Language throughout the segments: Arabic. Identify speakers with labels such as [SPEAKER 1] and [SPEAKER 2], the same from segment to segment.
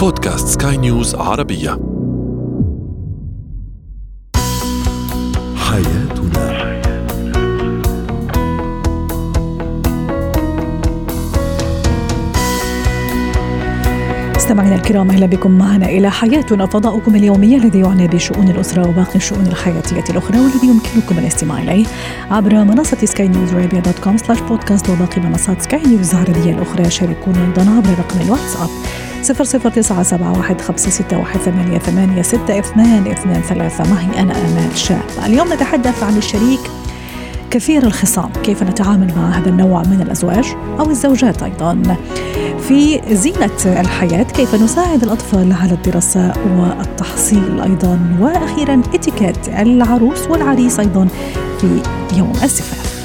[SPEAKER 1] بودكاست سكاي نيوز عربية. حياتنا.
[SPEAKER 2] مستمعينا الكرام أهلا بكم معنا إلى حياتنا فضاؤكم اليومي الذي يعنى بشؤون الأسرة وباقي الشؤون الحياتية الأخرى والذي يمكنكم الاستماع إليه عبر منصة سكاي نيوز عربيه dot com slash podcast وباقي منصات سكاي نيوز العربية الأخرى. شاركونا أيضا عبر رقم الواتساب صفر صفر تسعة سبعة واحد خمسة ستة واحد ثمانية ثمانية ستة اثنان اثنان ثلاثة. معي أنا آمال شاب. اليوم نتحدث عن الشريك كثير الخصام. كيف نتعامل مع هذا النوع من الأزواج أو الزوجات أيضا؟ في زينة الحياة كيف نساعد الأطفال على الدراسة والتحصيل أيضا؟ وأخيرا اتيكيت العروس والعريس أيضا في يوم الزفاف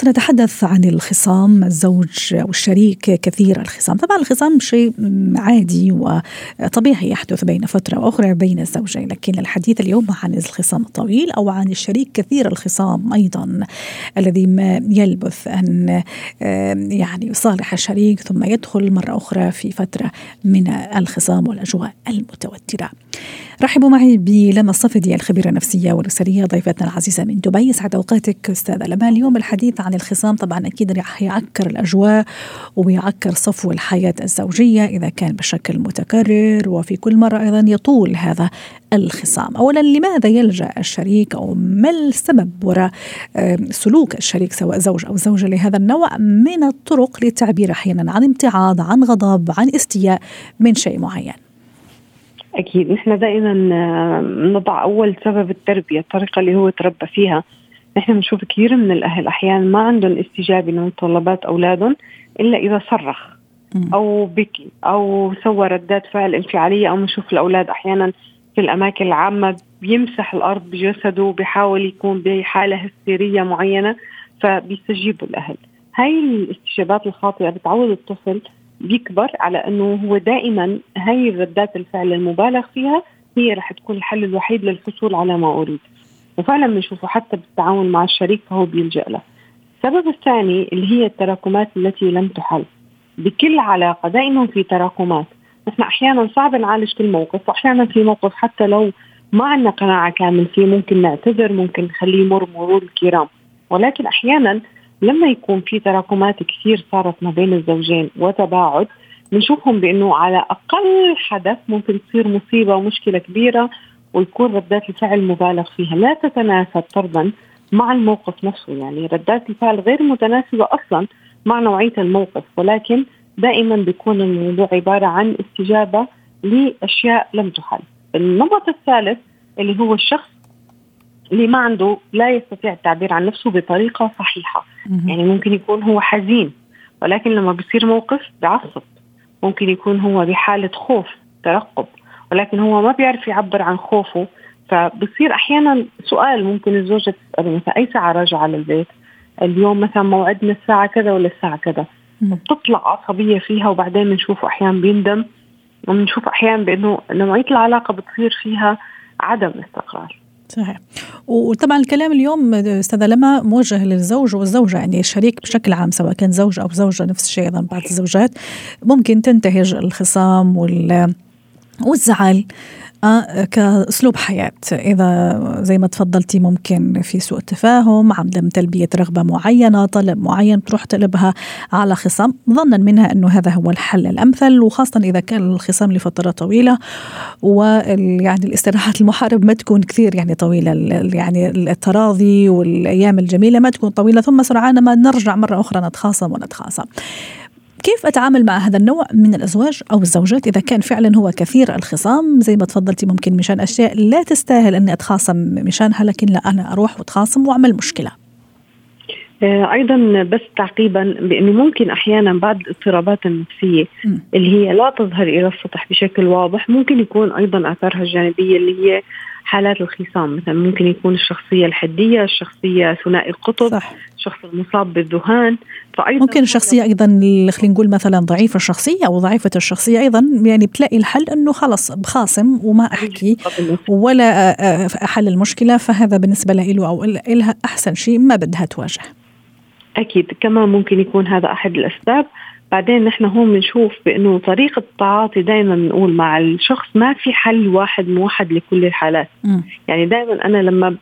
[SPEAKER 2] سنتحدث عن الخصام الزوج أو الشريك كثير الخصام. طبعا الخصام شيء عادي وطبيعي يحدث بين فترة وأخرى بين الزوجين لكن الحديث اليوم عن الخصام الطويل أو عن الشريك كثير الخصام أيضا الذي ما يلبث أن يعني يصالح الشريك ثم يدخل مرة أخرى في فترة من الخصام والأجواء المتوترة. رحبوا معي بلما الصفدي الخبيرة النفسية والأسرية ضيفتنا العزيزة من دبي. يسعد أوقاتك أستاذة لما اليوم الحديث عن الخصام طبعا أكيد رح يعكر الأجواء ويعكر صفو الحياة الزوجية إذا كان بشكل متكرر وفي كل مرة أيضا يطول هذا الخصام. أولا لماذا يلجأ الشريك أو ما السبب وراء سلوك الشريك سواء زوج أو زوجة لهذا النوع من الطرق للتعبير أحيانا عن امتعاض عن غضب عن استياء من شيء معين؟
[SPEAKER 3] أكيد. نحن دائما نضع أول سبب التربية الطريقة اللي هو تربى فيها. نحن بنشوف كثير من الأهل أحيانا ما عندهم استجابة لمتطلبات أولادهم إلا إذا صرخ أو بكي أو سوى ردات فعل انفعالية أو بنشوف الأولاد أحيانا في الأماكن العامة بيمسح الأرض بجسده وبيحاول يكون بحالة هستيرية معينة فبيستجيبوا الأهل. هاي الاستجابات الخاطئة بتعود الطفل بيكبر على أنه هو دائما هاي ردات الفعل المبالغ فيها هي رح تكون الحل الوحيد للحصول على ما أريد. وفعلا بنشوفه حتى بالتعاون مع الشريك فهو بيلجأ له. السبب الثاني اللي هي التراكمات التي لم تحل. بكل علاقة دائما في تراكمات. نحن أحيانا صعب نعالج كل موقف واحيانا في موقف حتى لو ما عندنا قناعة كامل فيه ممكن نعتذر ممكن نخليه يمر مرور الكرام. ولكن أحيانا لما يكون في تراكمات كثير صارت ما بين الزوجين وتباعد بنشوفهم بأنه على أقل حدث ممكن تصير مصيبة ومشكلة كبيرة ويكون ردات الفعل مبالغ فيها لا تتناسب طردا مع الموقف نفسه يعني ردات الفعل غير متناسبة أصلا مع نوعية الموقف ولكن دائما بيكون الموضوع عبارة عن استجابة لأشياء لم تحل. النمط الثالث اللي هو الشخص اللي ما عنده لا يستطيع التعبير عن نفسه بطريقة صحيحة. يعني ممكن يكون هو حزين ولكن لما بيصير موقف بيعصب. ممكن يكون هو بحالة خوف ترقب. ولكن هو ما بيعرف يعبر عن خوفه فبصير أحيانا سؤال ممكن الزوجة تسأله مثلا أي ساعة راجع على البيت؟ اليوم مثلا موعدنا الساعة كذا ولا الساعة كذا؟ بتطلع عصبية فيها وبعدين بنشوفه أحيانا بيندم وبنشوف أحيانا بأنه نوعية العلاقة بتصير فيها عدم استقرار.
[SPEAKER 2] صحيح. وطبعا الكلام اليوم أستاذة لما موجه للزوج والزوجة يعني الشريك بشكل عام سواء كان زوج أو زوجة نفس الشيء أيضا بعض الزوجات. ممكن تنتهج الخصام وال والزعل. آه كأسلوب حياة. إذا زي ما تفضلتي ممكن في سوء تفاهم عدم تلبية رغبة معينة طلب معين تروح تقلبها على خصام ظنا منها أنه هذا هو الحل الأمثل وخاصة إذا كان الخصام لفترة طويلة ويعني الاستراحات المحارب ما تكون كثير يعني طويلة يعني التراضي والأيام الجميلة ما تكون طويلة ثم سرعان ما نرجع مرة أخرى نتخاصم ونتخاصم. كيف أتعامل مع هذا النوع من الأزواج أو الزوجات إذا كان فعلا هو كثير الخصام زي ما تفضلتي ممكن مشان أشياء لا تستاهل أني أتخاصم مشانها لكن لا أنا أروح وأتخاصم وأعمل مشكلة
[SPEAKER 3] أيضا بس تعقيبا بأنه ممكن أحيانا بعض الاضطرابات النفسية م. اللي هي لا تظهر إلى السطح بشكل واضح ممكن يكون أيضا آثارها الجانبية اللي هي حالات الخصام مثلا ممكن يكون الشخصية الحدية الشخصية ثنائي القطب صح. الشخص المصاب بالذهان
[SPEAKER 2] فايضا ممكن الشخصيه أيضا خلينا نقول مثلا ضعيفة الشخصية أو ضعيفة الشخصية أيضا يعني بتلاقي الحل إنه خلص بخاصم وما أحكي ولا احل المشكلة فهذا بالنسبة له أو لها أحسن شيء ما بدها تواجه.
[SPEAKER 3] أكيد. كمان ممكن يكون هذا أحد الأسباب. بعدين نحن هون بنشوف بأنه طريقة التعاطي دائما بنقول مع الشخص ما في حل واحد موحد لكل الحالات. م. يعني دائما أنا لما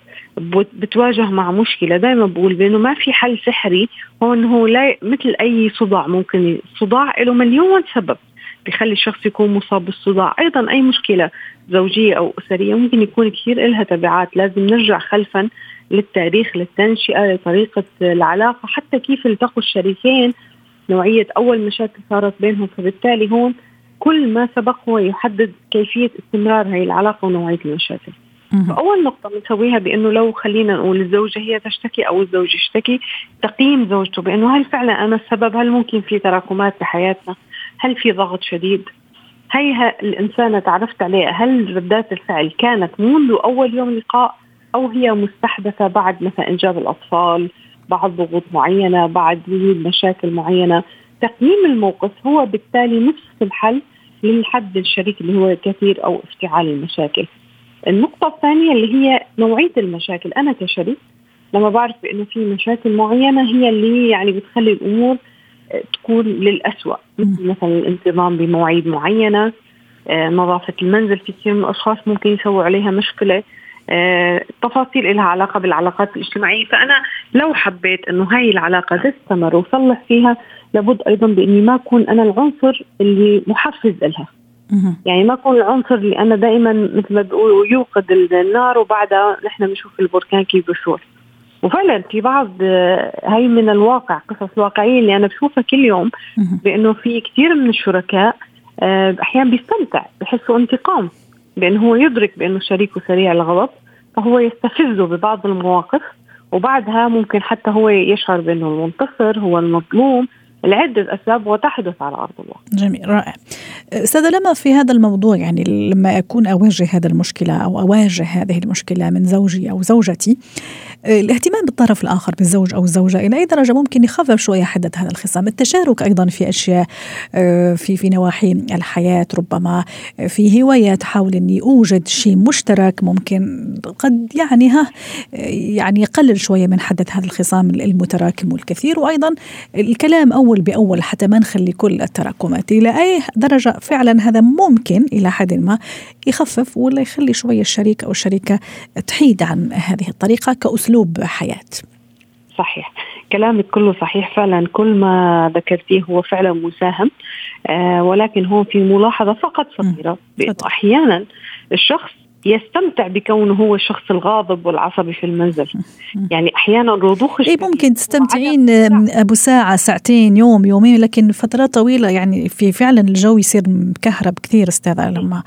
[SPEAKER 3] بتواجه مع مشكلة دائما بقول بأنه ما في حل سحري هون هو لا مثل أي صداع ممكن الصداع له مليون سبب بيخلي الشخص يكون مصاب بالصداع. أيضا أي مشكلة زوجية أو أسرية ممكن يكون كثير لها تبعات. لازم نرجع خلفا للتاريخ للتنشئة لطريقة العلاقة حتى كيف التقوا الشريكين نوعية أول مشاكل صارت بينهم فبالتالي هون كل ما سبق هو يحدد كيفية استمرار هي العلاقة ونوعية المشاكل. فأول نقطة بنسويها بأنه لو خلينا نقول الزوجة هي تشتكي أو الزوج يشتكي تقييم زوجته بأنه هل فعلا أنا السبب؟ هل ممكن في تراكمات بحياتنا؟ هل في ضغط شديد؟ هي الإنسانة تعرفت عليها هل ردات الفعل كانت منذ أول يوم لقاء أو هي مستحدثة بعد مثلا إنجاب الأطفال؟ بعد ضغوط معينة بعد وجود مشاكل معينة. تقييم الموقف هو بالتالي نفس الحل للحد الشريك اللي هو كثير أو افتعال المشاكل. النقطة الثانية اللي هي نوعية المشاكل. أنا كشريك لما بعرف بأنه في مشاكل معينة هي اللي يعني بتخلي الأمور تكون للأسوأ. مثل مثلا الانتظام بمواعيد معينة آه، نظافة المنزل في كثير من الأشخاص ممكن يسووا عليها مشكلة. آه، تفاصيل لها علاقة بالعلاقات الاجتماعية. فأنا لو حبيت أنه هاي العلاقة تستمر وصلح فيها لابد أيضا بإني ما أكون أنا العنصر اللي محفز لها يعني ما أكون العنصر اللي أنا دائما مثل ما بيقولوا يوقد النار وبعدها نحن بنشوف البركان كيف بصور وفعلا في بعض آه، من الواقع قصص واقعية اللي أنا بشوفها كل يوم بإنه في كثير من الشركاء آه، أحيانا بيستمتع بحسوا انتقام. بأنه هو يدرك بأنه شريكه سريع الغضب فهو يستفزه ببعض المواقف وبعدها ممكن حتى هو يشعر بأنه المنتصر هو المظلوم لعدة أسباب وتحدث على أرض الواقع
[SPEAKER 2] جميل رائع. أستاذة لما في هذا الموضوع يعني لما أكون أواجه هذه المشكلة أو أواجه هذه المشكلة من زوجي أو زوجتي الاهتمام بالطرف الآخر بالزوج أو الزوجة إلى أي درجة ممكن يخفف شوية حدة هذا الخصام. التشارك أيضا في أشياء آه، في في نواحي الحياة ربما في هوايات حاول أني أوجد شيء مشترك ممكن قد يعني ها يعني يقلل شوية من حدة هذا الخصام المتراكم والكثير وأيضا الكلام أول بأول حتى ما نخلي كل التراكمات إلى أي درجة فعلا هذا ممكن إلى حد ما يخفف ولا يخلي شوية الشريك أو الشريكة تحيد عن هذه الطريقة. كأسلوب حياة.
[SPEAKER 3] صحيح. كلامك كله صحيح. فعلا كل ما ذكرتيه هو فعلا مساهم. آه ولكن هون في ملاحظة فقط صغيرة. أحيانا الشخص يستمتع بكونه هو الشخص الغاضب والعصبي في المنزل. يعني أحيانا رضوخ
[SPEAKER 2] اي ممكن تستمتعين أبو ساعة ساعتين يوم يومين لكن فترات طويلة يعني في فعلا الجو يصير مكهرب كثير أستاذة لما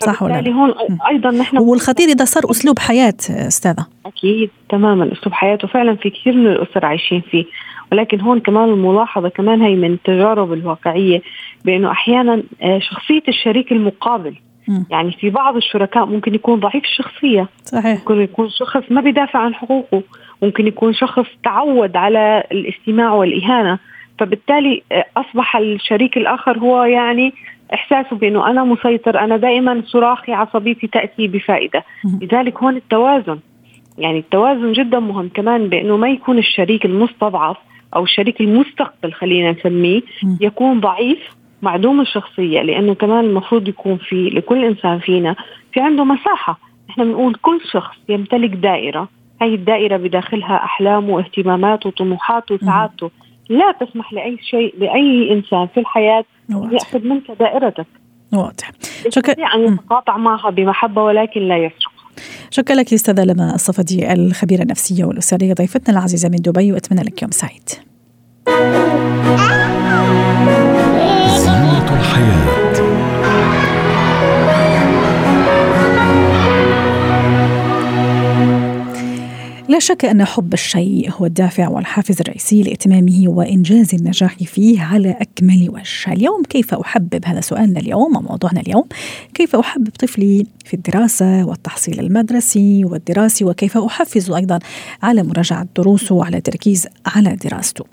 [SPEAKER 2] صح ولا لا؟
[SPEAKER 3] هون أيضا نحن
[SPEAKER 2] والخطير إذا صار أسلوب حياة أستاذة.
[SPEAKER 3] أكيد تماما أسلوب حياته فعلا في كثير من الأسر عايشين فيه. ولكن هون كمان الملاحظة كمان هي من التجارب الواقعية بأنه أحيانا آه، شخصية الشريك المقابل. يعني في بعض الشركاء ممكن يكون ضعيف الشخصية.
[SPEAKER 2] صحيح.
[SPEAKER 3] ممكن يكون شخص ما بيدافع عن حقوقه. ممكن يكون شخص تعود على الاستماع والإهانة. فبالتالي آه، أصبح الشريك الآخر هو يعني إحساسه بأنه أنا مسيطر أنا دائما صراخي عصبيتي تأتي بفائدة. لذلك هون التوازن. يعني التوازن جدا مهم كمان بأنه ما يكون الشريك المستضعف أو الشريك المستقبل خلينا نسميه يكون ضعيف معدوم الشخصية لأنه كمان المفروض يكون في لكل إنسان فينا في عنده مساحة. إحنا بنقول كل شخص يمتلك دائرة. هاي الدائرة بداخلها أحلامه واهتماماته وطموحاته وسعادته لا تسمح لأي شيء لأي إنسان في الحياة يأخذ منك دائرتك.
[SPEAKER 2] واضح
[SPEAKER 3] شكرا. أن يتقاطع معها بمحبة ولكن لا يسرق.
[SPEAKER 2] شكرا لك أستاذة لما الصفدي الخبيرة النفسية والاسريه ضيفتنا العزيزة من دبي وأتمنى لك يوم سعيد. لا شك أن حب الشيء هو الدافع والحافز الرئيسي لإتمامه وإنجاز النجاح فيه على أكمل وجه. اليوم كيف أحبب؟ هذا سؤالنا اليوم وموضوعنا اليوم. كيف أحبب طفلي في الدراسة والتحصيل المدرسي والدراسي؟ وكيف أحفز أيضا على مراجعة دروسه وعلى تركيز على دراسته؟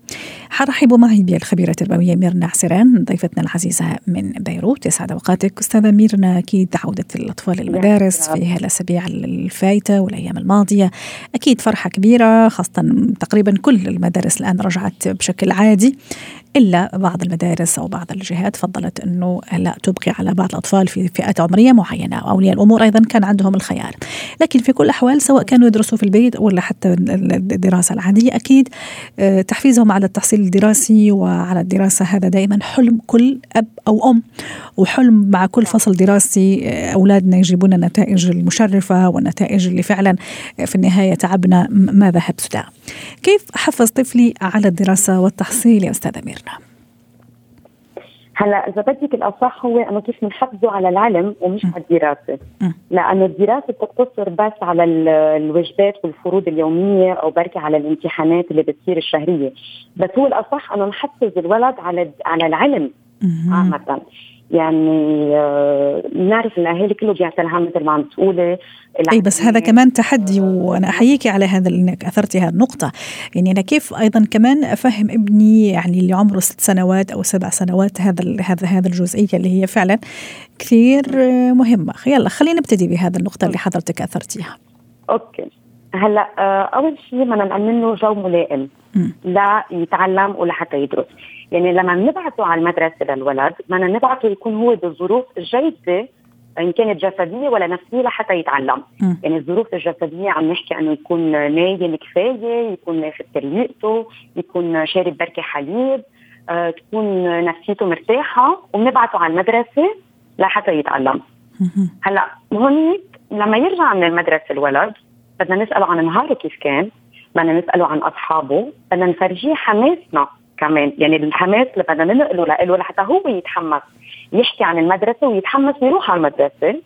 [SPEAKER 2] حرحب معي بالخبيرة التربوية ميرنا عسيران ضيفتنا العزيزة من بيروت. يسعد أوقاتك. أستاذة ميرنا أكيد عودة الأطفال المدارس في هالأسابيع الفايتة والأيام الماضية. أكيد فرحة كبيرة خاصة تقريبا كل المدارس الآن رجعت بشكل عادي. إلا بعض المدارس أو بعض الجهات فضلت أنه لا تبقي على بعض الأطفال في فئات عمرية معينة أولياء الأمور أيضا كان عندهم الخيار. لكن في كل الأحوال سواء كانوا يدرسوا في البيت ولا حتى الدراسة العادية أكيد آه، تحفيزهم على التحصيل الدراسي وعلى الدراسة هذا دائما حلم كل أب أو أم وحلم مع كل فصل دراسي آه، أولادنا يجيبون النتائج المشرفة والنتائج اللي فعلا في النهاية تعبنا ما ذهب سدى كيف أحفز طفلي على الدراسة والتحصيل يا أستاذة ميرنا؟
[SPEAKER 4] هلا إذا بدك الأصح هو أنه كيف بنحفزه على العلم ومش على الدراسة. لأنه الدراسة بتقتصر بس على الواجبات والفروض اليومية أو بركي على الامتحانات اللي بتصير الشهرية. بس هو الأصح أنه نحفز الولد على على العلم عامة. يعني بنعرف آه الاهالي كله بيعتلها مثل ما عم تقولي
[SPEAKER 2] أي بس هذا كمان تحدي وأنا احييكي على هذا إنك اثرتي هذه النقطة. يعني أنا كيف أيضا كمان أفهم ابني يعني اللي عمره ست سنوات أو سبع سنوات هذا هذا هذا الجزئية اللي هي فعلا كثير مهمة. يلا خلينا نبتدي بهذا النقطة اللي حضرتك أثرتيها.
[SPEAKER 4] أوكي. هلا آه، أول شيء بدنا نعمل له جو ملائم لا يتعلم ولحتى يدرس. يعني لما نبعثه على المدرسة للولد بدنا نبعثه يكون هو بالظروف الجيدة إن كانت جسدية ولا نفسية لحتى يتعلم. م. يعني الظروف الجسدية عم نحكي إنه يكون نايم كفاية يكون نافذ تربيته يكون شارب بركة حليب آه، تكون نفسيته مرتاحة وبنبعته على المدرسة لحتى يتعلم. هلا هونيك لما يرجع من المدرسة الولد بدنا نسأله عن نهاره كيف كان بدنا نسأله عن أصحابه بدنا نفرجيه حماسنا كمان يعني الحماس اللي بدنا ننقله له لحتى هو يتحمس يحكي عن المدرسة ويتحمس يروح على المدرسة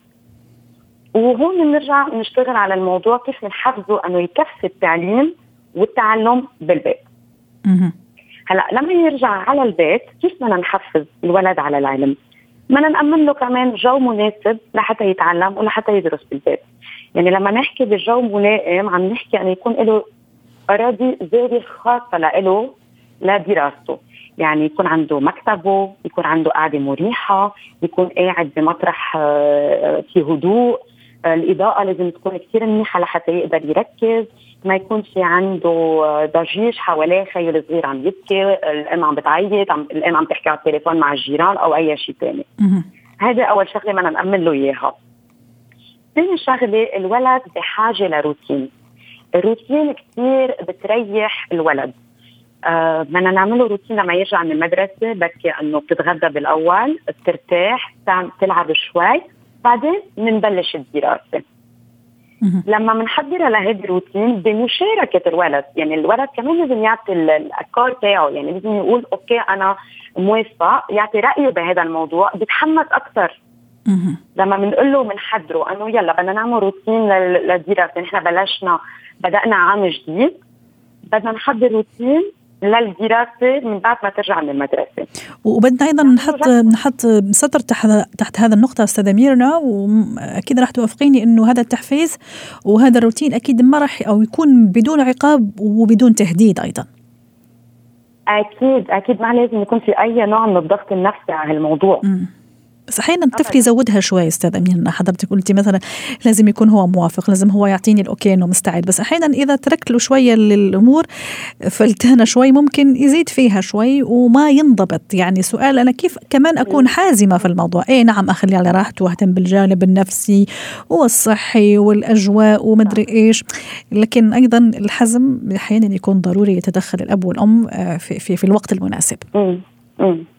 [SPEAKER 4] وهون بنرجع نشتغل على الموضوع كيف نحفزه إنه يكفي التعليم والتعلم بالبيت. هلأ لما يرجع على البيت كيف بدنا نحفز الولد على العلم؟ بدنا نأمن له كمان جو مناسب لحتى يتعلم ولحتى يدرس بالبيت. يعني لما نحكي بجو ملائم عم نحكي انه يكون له أراضي زاويه خاصة له لدراسته يعني يكون عنده مكتبه يكون عنده قاعدة مريحة يكون قاعد بمطرح آه، في هدوء. الإضاءة لازم تكون كثير منيحة لحتى يقدر يركز. ما يكون في عنده آه، ضجيج حواليه خيل صغير عم يبكي الأم عم بتعيط عم الأم عم تحكي على التليفون مع الجيران أو أي شيء ثاني هذا أول شغلة بدنا نأمن له إياها. ثاني شغلة الولد بحاجة لروتين. الروتين كثير بتريح الولد. آه، بدنا نعمله روتين لما يرجع من المدرسة بكي إنه بتتغدى بالأول بترتاح تلعب شوي بعدين بنبلش الدراسة. لما بنحضر لهذا الروتين بمشاركة الولد. يعني الولد كمان لازم يعطي الافكار تاعه. يعني لازم يقول أوكي أنا موافق يعطي رأيه بهذا الموضوع بيتحمس أكثر. لما بنقول له بنحضره انه يلا بدنا نعمل روتين للدراسه نحن بلشنا بدأنا عام جديد بدنا نحضر روتين للدراسه من بعد ما ترجع من المدرسة.
[SPEAKER 2] وبدنا أيضا نحط نحط سطر تحت تحت هذا النقطة أستاذة ميرنا واكيد راح توافقيني إنه هذا التحفيز وهذا الروتين أكيد ما راح أو يكون بدون عقاب وبدون تهديد أيضا.
[SPEAKER 4] أكيد أكيد ما لازم يكون في أي نوع من الضغط النفسي على الموضوع م.
[SPEAKER 2] بس أحيانا الطفل يزودها شوي أستاذ امين حضرتك قلتي مثلا لازم يكون هو موافق لازم هو يعطيني الأوكي إنه مستعد. بس أحيانا إذا تركت له شوية للأمور فلتانه شوي ممكن يزيد فيها شوي وما ينضبط. يعني سؤال أنا كيف كمان أكون حازمة في الموضوع؟ اي نعم اخليه على راحته وأهتم بالجانب النفسي والصحي والأجواء ومدري إيش. لكن أيضا الحزم أحيانا يكون ضروري يتدخل الأب والأم آه، في في, في الوقت المناسب.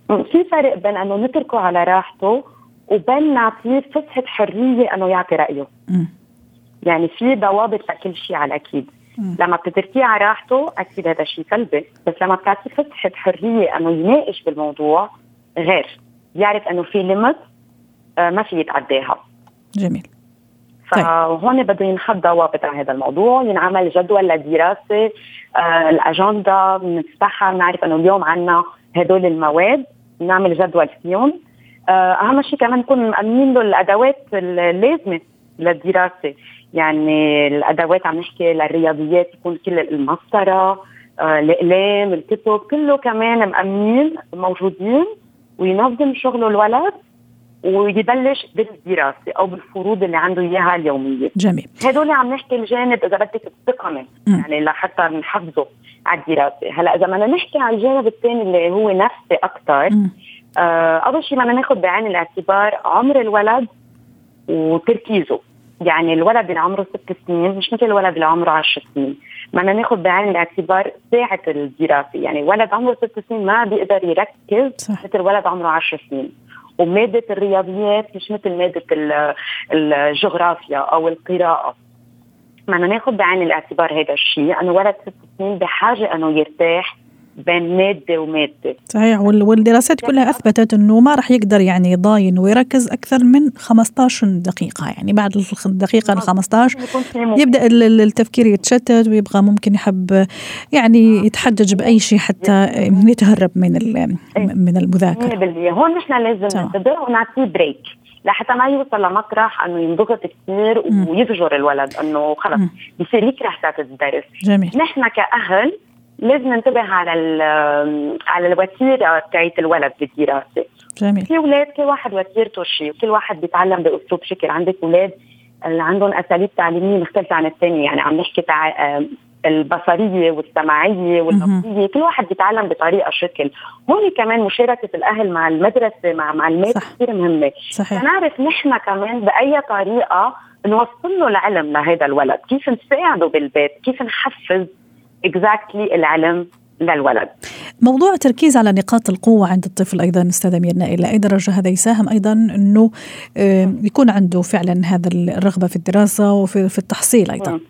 [SPEAKER 4] في فرق بين إنه نتركه على راحته وبين نعطيه فسحة حرية إنه يعطي رأيه. يعني في ضوابط لكل شيء على الأكيد. لما بتتركيه على راحته أكيد هذا شيء سلبي. بس لما بتعطيه فسحة حرية إنه يناقش بالموضوع غير. يعرف إنه في ليمت آه، ما في يتعداها.
[SPEAKER 2] جميل.
[SPEAKER 4] فهون بده ينحط ضوابط على هذا الموضوع. ينعمل جدول لدراسة آه الأجندة بنفتحها بنعرف إنه اليوم عندنا هدول المواد. نعمل جدول فيهم آه أهم شيء كمان نكون مأمنين له الأدوات اللازمة للدراسة. يعني الأدوات عم نحكي للرياضيات يكون كل المسطرة آه الأقلام الكتب كله كمان مأمنين موجودين وينظم شغله الولد. ويبلش بالدراسة أو بالفروض اللي عنده إياها اليومية.
[SPEAKER 2] جميل.
[SPEAKER 4] هدول عم نحكي الجانب إذا بدك التقني يعني لحتى نحفظه على الدراسة. هلأ إذا بدنا نحكي على الجانب الثاني اللي هو نفسي أكثر آه أول شيء بدنا ناخذ بعين الاعتبار عمر الولد وتركيزه. يعني الولد اللي عمره ست سنين مش مثل الولد اللي عمره 10 سنين. بدنا ناخذ بعين الاعتبار ساعة الدراسة. يعني ولد عمره ست سنين ما بيقدر يركز صح. مثل ولد عمره 10 سنين. ومادة الرياضيات مش مثل مادة الجغرافيا أو القراءة. بدنا ناخذ بعين الاعتبار هذا الشيء. انه ولد ست سنين بحاجة أنه يرتاح بين مادة ومادة.
[SPEAKER 2] صحيح والدراسات كلها أثبتت إنه ما راح يقدر يعني يضاين ويركز أكثر من 15 دقيقة. يعني بعد الدقيقه ال 15 يبدأ التفكير يتشتت ويبغى ممكن يحب يعني يتحجج بأي شيء حتى يتهرب من من المذاكرة.
[SPEAKER 4] 100% هون نحن لازم ننتبه ونعطيه بريك لحتى ما يوصل لمطرح إنه ينضغط كثير ويفجر الولد إنه خلص. بصير يكره ساعة الدرس.
[SPEAKER 2] جميل.
[SPEAKER 4] نحن كأهل لازم ننتبه على على الوتيرة تاعت الولد بالدراسه
[SPEAKER 2] جميل.
[SPEAKER 4] في أولاد كل واحد وتيرته شيء وكل واحد بيتعلم بأسلوب شكل. عندك أولاد اللي عندهم أساليب تعليمية مختلفة عن الثاني يعني عم نحكي تع... البصرية والسمعيه واللفظيه كل واحد بيتعلم بطريقة شكل. هون كمان مشاركة الأهل مع المدرسة مع معلمات كثير مهمة.
[SPEAKER 2] صحيح.
[SPEAKER 4] نعرف نحن كمان بأي طريقة نوصل له العلم لهذا الولد. كيف نساعده بالبيت؟ كيف نحفز؟ اكزاكتلي exactly العلم للولد.
[SPEAKER 2] موضوع التركيز على نقاط القوة عند الطفل أيضا أستاذة ميرنا إلى أي درجة؟ هذا يساهم أيضا أنه يكون عنده فعلا هذا الرغبة في الدراسة وفي في التحصيل أيضا.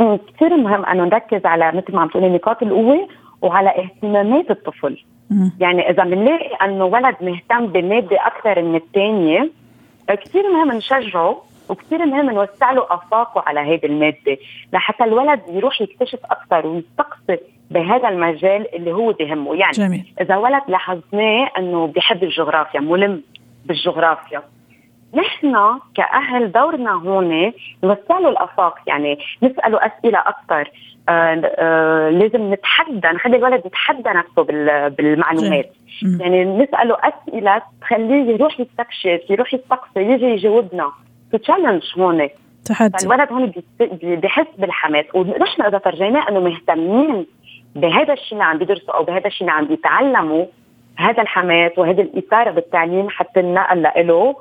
[SPEAKER 4] كثير مهم أنه نركز على مثل ما عم تقولي نقاط القوة وعلى اهتمامات الطفل. م. يعني إذا بنلاقي أنه ولد مهتم بمادة أكثر من الثانية كثير مهم نشجعه وكثير مهم نوسع له آفاقه على هذه المادة. لحتى الولد يروح يكتشف أكثر ويستقصد بهذا المجال اللي هو بهمه. يعني
[SPEAKER 2] جميل.
[SPEAKER 4] إذا ولد لاحظناه إنه بيحب الجغرافيا ملم بالجغرافيا. نحن كأهل دورنا هون نوسع له الآفاق. يعني نسأله أسئلة أكثر. آه آه لازم نتحدى نخلي الولد يتحدى نفسه بالمعلومات. يعني نسأله أسئلة تخليه يروح يستكشف يروح يستقصي يجي يجاوبنا. تشالنج هون.
[SPEAKER 2] تحدي.
[SPEAKER 4] فالولد هون بحس بالحماس ونحن اذا فرجيناه إنه مهتمين بهذا الشيء اللي عم بيدرسوا أو بهذا الشيء اللي عم بيتعلموا هذا الحماس وهذه الإثارة بالتعليم حتى النقل له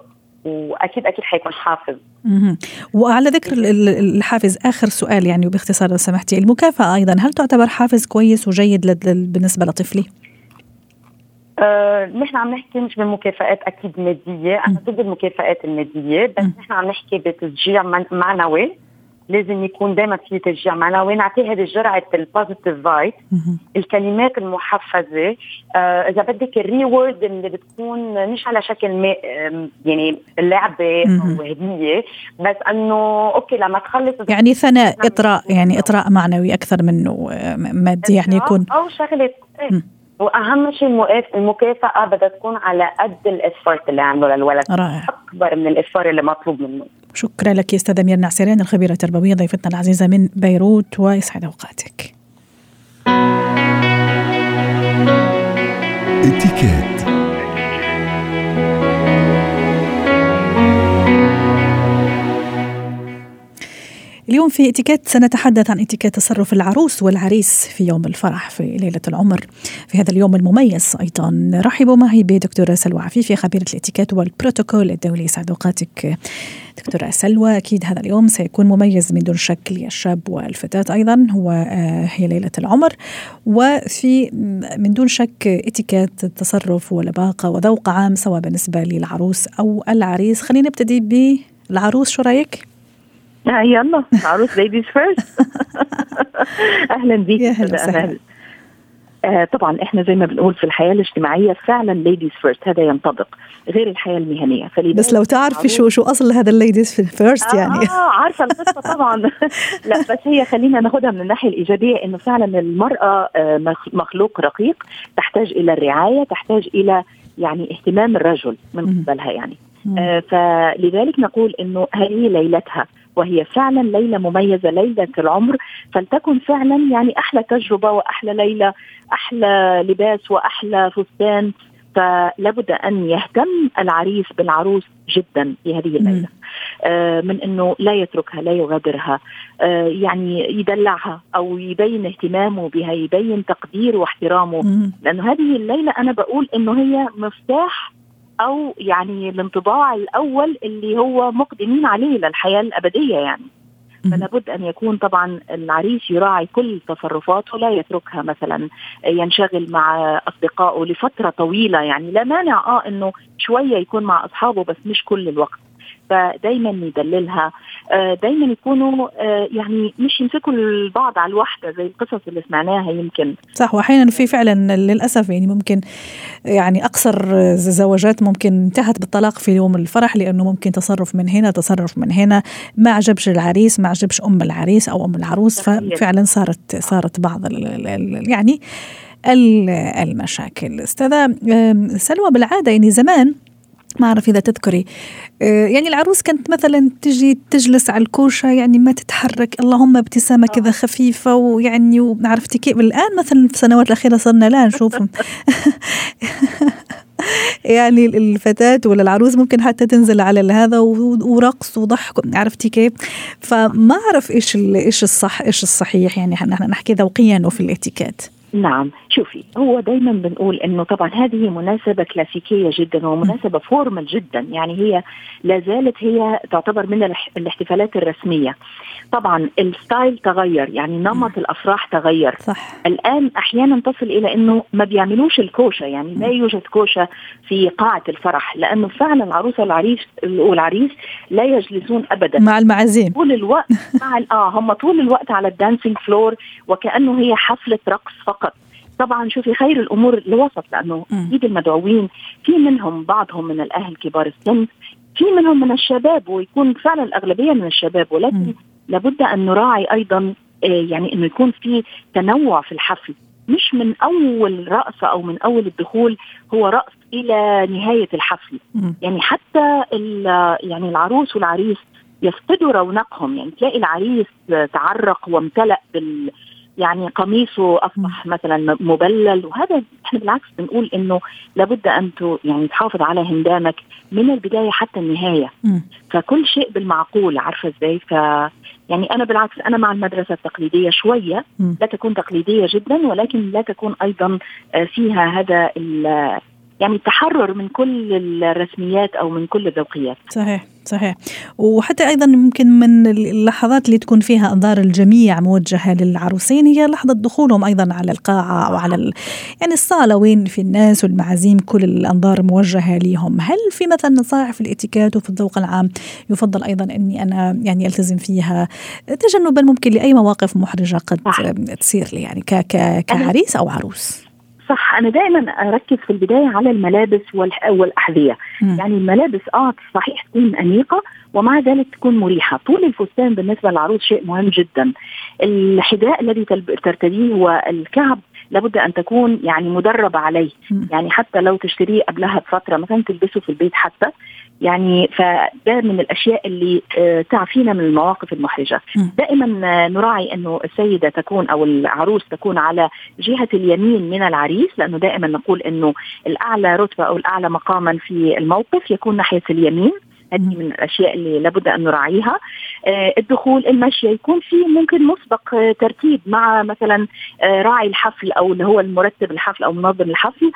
[SPEAKER 4] واكيد أكيد حيكون حافز.
[SPEAKER 2] وعلى ذكر الحافز آخر سؤال يعني وباختصار لو سمحتي. المكافأة أيضا هل تعتبر حافز كويس وجيد بالنسبة لطفلي؟
[SPEAKER 4] آه، نحن عم نحكي مش بالمكافآت أكيد مادية، أنا ضد المكافآت المادية، بس نحن عم نحكي بتشجيع معنوي. لازم يكون دائما في تشجيع معنوي. نعطيه هذه جرعه ال positive vibe الكلمات المحفزة آه إذا بدك ال reward اللي بتكون مش على شكل ما يعني لعبة أو هدية بس إنه أوكي لما تخلص
[SPEAKER 2] يعني ثناء إطراء يعني إطراء معنوي أكثر منه آه، مادي يعني يكون
[SPEAKER 4] أو شغله وأهم شيء المكافأة بدها تكون على قد ال effort اللي عمله للولد.
[SPEAKER 2] رائع.
[SPEAKER 4] أكبر من ال effort اللي مطلوب منه.
[SPEAKER 2] شكرا لك أستاذة ميرنا عسيرين الخبيرة التربوية ضيفتنا العزيزة من بيروت ويسعد أوقاتك. اتكات. اليوم في اتيكيت سنتحدث عن اتيكيت تصرف العروس والعريس في يوم الفرح في ليلة العمر. في هذا اليوم المميز أيضا رحبوا معي بدكتورة سلوى عفيفي خبيرة الاتيكيت والبروتوكول الدولي. سعد أوقاتك دكتورة سلوى أكيد هذا اليوم سيكون مميز من دون شك للشاب والفتاة أيضا. هو آه، هي ليلة العمر. وفي من دون شك اتيكيت التصرف ولباقة وذوق عام سواء بالنسبة للعروس أو العريس. خلينا نبتدي بالعروس. شو رأيك؟
[SPEAKER 5] آه يلا عروس ladies first أهلا بيك.
[SPEAKER 2] يا هلا وسهلا.
[SPEAKER 5] آه طبعا إحنا زي ما بنقول في الحياة الاجتماعية فعلا ladies first هذا ينطبق غير الحياة المهنية.
[SPEAKER 2] بس لو تعرفي شو شو أصل هذا ال ladies first يعني.
[SPEAKER 5] آه عارفة القصة طبعا. لا بس هي خلينا ناخذها من الناحية الإيجابية إنه فعلا المرأة آه مخلوق رقيق تحتاج إلى الرعاية تحتاج إلى يعني اهتمام الرجل من قبلها يعني. آه فلذلك نقول إنه هذه ليلتها وهي فعلا ليلة مميزة ليلة العمر. فلتكن فعلا يعني أحلى تجربة وأحلى ليلة أحلى لباس وأحلى فستان. فلابد أن يهتم العريس بالعروس جدا في هذه الليلة. آه من إنه لا يتركها لا يغادرها. آه يعني يدلعها أو يبين اهتمامه بها يبين تقديره واحترامه. لأنه هذه الليلة أنا بقول إنه هي مفتاح أو يعني الانطباع الأول اللي هو مقدمين عليه للحياة الأبدية يعني. فلا بد أن يكون طبعا العريس يراعي كل تصرفاته لا يتركها مثلا ينشغل مع أصدقائه لفترة طويلة يعني. لا مانع آه إنه شوية يكون مع أصحابه بس مش كل الوقت. فدايما يدللها. دايما يكونوا يعني مش يمسكوا البعض على الواحده زي القصص اللي سمعناها يمكن.
[SPEAKER 2] صح واحيانا في فعلا للأسف يعني ممكن يعني أقصر زواجات ممكن انتهت بالطلاق في يوم الفرح لأنه ممكن تصرف من هنا تصرف من هنا. ما عجبش العريس ما عجبش أم العريس أو أم العروس ففعلا صارت صارت بعض يعني المشاكل. أستاذة سلوى بالعادة يعني زمان ما أعرف إذا تذكري. يعني العروس كانت مثلا تجي تجلس على الكوشة يعني ما تتحرك اللهم ابتسامة كذا خفيفة ويعني عرفتي كيف؟ الآن مثلا في السنوات الأخيرة صرنا لا نشوف يعني الفتاة ولا العروس ممكن حتى تنزل على هذا ورقص وضحك عرفتي كيف؟ فما أعرف إيش إيش الصح إيش الصحيح يعني نحكي ذوقيا وفي الاتيكيت.
[SPEAKER 5] نعم. شوفي هو دايما بنقول إنه طبعا هذه مناسبة كلاسيكية جدا ومناسبة formal جدا يعني هي لا زالت هي تعتبر من الاحتفالات الرسمية. طبعا ال style تغير يعني نمط الأفراح تغير.
[SPEAKER 2] صح.
[SPEAKER 5] الآن أحيانا تصل إلى إنه ما بيعملوش الكوشة يعني لا يوجد كوشة في قاعة الفرح لأنه فعلا العروسة والعريس والعريس لا يجلسون ابدا.
[SPEAKER 2] مع المعازيم.
[SPEAKER 5] طول الوقت مع آه هم طول الوقت على ال dancing floor وكأنه هي حفلة رقص فقط. طبعا شوفي خير الأمور الوسط لأنه أكيد المدعوين في منهم بعضهم من الأهل كبار السن في منهم من الشباب ويكون فعلا الأغلبية من الشباب ولكن م. لابد أن نراعي أيضا يعني إنه يكون في تنوع في الحفل مش من أول رقصه أو من أول الدخول هو رقص إلى نهاية الحفل م. يعني حتى يعني العروس والعريس يفقدوا رونقهم يعني تلاقي العريس تعرق وامتلأ بال يعني قميصه اصبح مثلا مبلل وهذا إحنا بالعكس بنقول إنه لابد أن يعني تحافظ على هندامك من البداية حتى النهاية. فكل شيء بالمعقول عارفة إزاي؟ ف يعني أنا بالعكس أنا مع المدرسة التقليدية شوية. لا تكون تقليدية جدا ولكن لا تكون أيضا فيها هذا يعني التحرر من كل الرسميات أو من كل الذوقيات.
[SPEAKER 2] صحيح. صحيح. وحتى أيضا ممكن من اللحظات اللي تكون فيها أنظار الجميع موجهة للعروسين هي لحظة دخولهم أيضا على القاعة أو على ال... يعني الصالة وين في الناس والمعازيم كل الأنظار موجهة ليهم. هل في مثلا نصائح في الاتيكيت وفي الذوق العام يفضل أيضا إني أنا يعني ألتزم فيها؟ تجنبا ممكن لأي مواقف محرجة قد صح. تصير لي يعني ك... ك... كعريس أو عروس.
[SPEAKER 5] صح أنا دائما أركز في البداية على الملابس والأحذية. م. يعني الملابس آه صحيح تكون أنيقة ومع ذلك تكون مريحة. طول الفستان بالنسبة للعروس شيء مهم جدا. الحذاء الذي ترتديه والكعب لابد أن تكون يعني مدربة عليه. م. يعني حتى لو تشتريه قبلها بفترة مثلا تلبسه في البيت حتى. يعني فده من الأشياء اللي تعفينا من المواقف المحرجة. دائما نراعي أنه السيدة تكون أو العروس تكون على جهة اليمين من العريس لأنه دائما نقول أنه الأعلى رتبة أو الأعلى مقاما في الموقف يكون ناحية اليمين هذه من الأشياء اللي لابد أن نراعيها. آه الدخول المشي يكون في ممكن مسبق آه ترتيب مع مثلا آه راعي الحفل أو اللي هو المرتب الحفل أو منظم الحفل.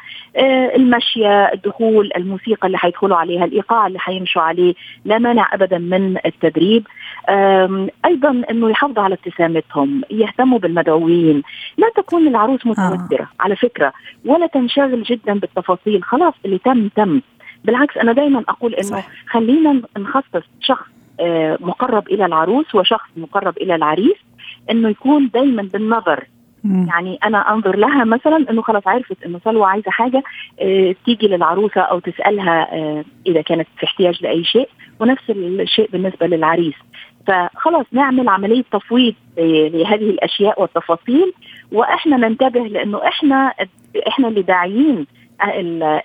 [SPEAKER 5] المشيه الدخول الموسيقى اللي حيدخلوا عليها الإيقاع اللي حيمشوا عليه لا مانع ابدا من التدريب. أيضا إنه يحافظوا على ابتسامتهم يهتموا بالمدعوين. لا تكون العروس متوترة آه. على فكرة ولا تنشغل جدا بالتفاصيل خلاص اللي تم تم. بالعكس أنا دائما أقول إنه خلينا نخصص شخص مقرب إلى العروس وشخص مقرب إلى العريس إنه يكون دائما بالنظر. يعني أنا أنظر لها مثلا إنه خلاص عرفت إنه سلوى عايزة حاجة آه تيجي للعروسة أو تسألها آه إذا كانت في احتياج لأي شيء ونفس الشيء بالنسبة للعريس. فخلاص نعمل عملية تفويض لهذه الأشياء والتفاصيل وإحنا ننتبه لإنه إحنا إحنا اللي داعيين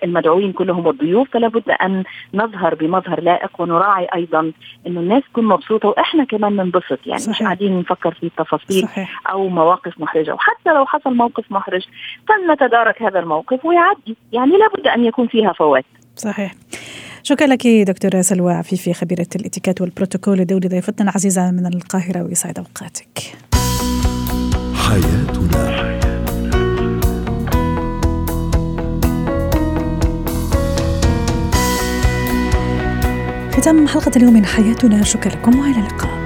[SPEAKER 5] المدعوين كلهم الضيوف فلا بد أن نظهر بمظهر لائق ونراعي أيضا إنه الناس تكون مبسوطة وإحنا كمان ننبسط. يعني صحيح. مش قاعدين نفكر في التفاصيل صحيح. أو مواقف محرجة. وحتى لو حصل موقف محرج فلنتدارك هذا الموقف ويعدي. يعني لا بد أن يكون فيها فوات.
[SPEAKER 2] صحيح. شكرا لك دكتورة سلوى عفيفي خبيرة الإتيكيت والبروتوكول الدولي ضيفتنا العزيزة من القاهرة ويسعد أوقاتك. حياتنا. ختام حلقة اليوم من حياتنا. شكرا لكم وإلى اللقاء.